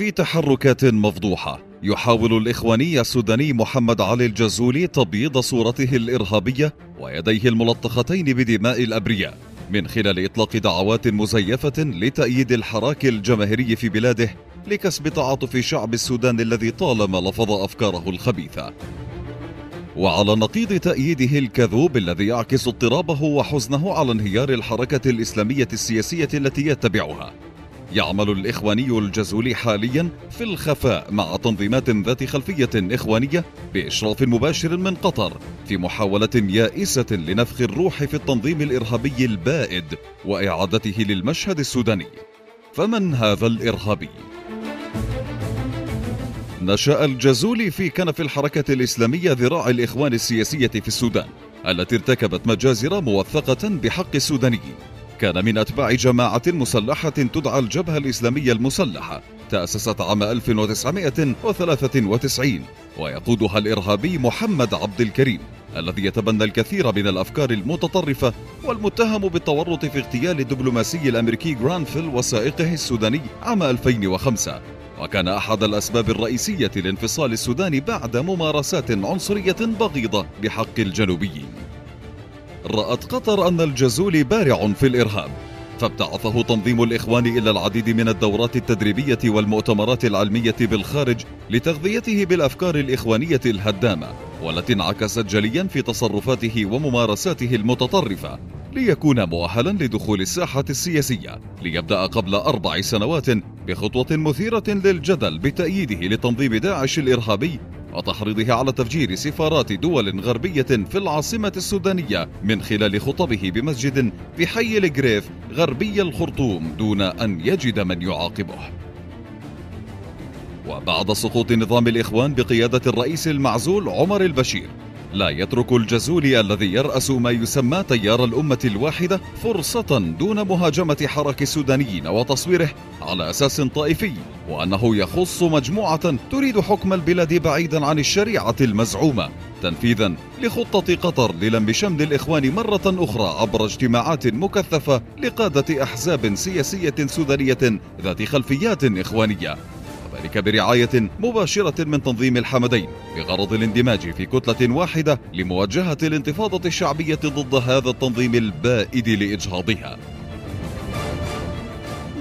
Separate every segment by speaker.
Speaker 1: في تحركات مفضوحة. يحاول الإخواني السوداني محمد علي الجزولي تبييض صورته الإرهابية ويديه الملطختين بدماء الأبرياء. من خلال إطلاق دعوات مزيفة لتأييد الحراك الجماهيري في بلاده لكسب تعاطف شعب السودان الذي طالما لفظ أفكاره الخبيثة. وعلى نقيض تأييده الكذوب الذي يعكس اضطرابه وحزنه على انهيار الحركة الإسلامية السياسية التي يتبعها. يعمل الإخواني الجزولي حاليا في الخفاء مع تنظيمات ذات خلفية إخوانية بإشراف مباشر من قطر في محاولة يائسة لنفخ الروح في التنظيم الإرهابي البائد وإعادته للمشهد السوداني فمن هذا الإرهابي؟ نشأ الجزولي في كنف الحركة الإسلامية ذراع الإخوان السياسية في السودان التي ارتكبت مجازر موثقة بحق السودانيين كان من أتباع جماعة مسلحة تدعى الجبهة الإسلامية المسلحة تأسست عام 1993 ويقودها الإرهابي محمد عبد الكريم الذي يتبنى الكثير من الأفكار المتطرفة والمتهم بالتورط في اغتيال الدبلوماسي الأمريكي جرانفيل وسائقه السوداني عام 2005 وكان أحد الأسباب الرئيسية لانفصال السودان بعد ممارسات عنصرية بغيضة بحق الجنوبيين. رأت قطر أن الجزول بارع في الإرهاب فابتعثه تنظيم الإخوان إلى العديد من الدورات التدريبية والمؤتمرات العلمية بالخارج لتغذيته بالأفكار الإخوانية الهدامة والتي انعكست جليا في تصرفاته وممارساته المتطرفة ليكون مؤهلا لدخول الساحة السياسية ليبدأ قبل أربع سنوات بخطوة مثيرة للجدل بتأييده لتنظيم داعش الإرهابي وتحريضه على تفجير سفارات دول غربية في العاصمة السودانية من خلال خطبه بمسجد في حي الجريف غربي الخرطوم دون أن يجد من يعاقبه. وبعد سقوط نظام الإخوان بقيادة الرئيس المعزول عمر البشير لا يترك الجزولي الذي يرأس ما يسمى تيار الأمة الواحدة فرصة دون مهاجمة حرك السودانيين وتصويره على أساس طائفي وأنه يخص مجموعة تريد حكم البلاد بعيدا عن الشريعة المزعومة. تنفيذا لخطة قطر للم شمل الإخوان مرة أخرى عبر اجتماعات مكثفة لقادة أحزاب سياسية سودانية ذات خلفيات إخوانية. ذلك برعاية مباشرة من تنظيم الحمدين بغرض الاندماج في كتلة واحدة لمواجهة الانتفاضة الشعبية ضد هذا التنظيم البائد لإجهاضها.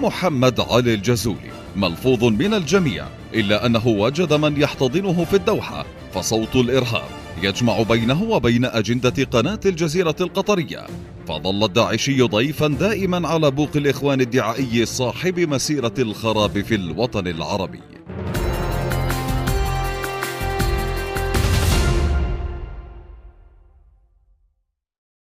Speaker 1: محمد علي الجزولي ملفوظ من الجميع إلا أنه وجد من يحتضنه في الدوحة فصوت الإرهاب يجمع بينه وبين أجندة قناة الجزيرة القطرية. فظل الداعشي ضيفا دائما على بوق الإخوان الدعائي صاحب مسيرة الخراب في الوطن العربي.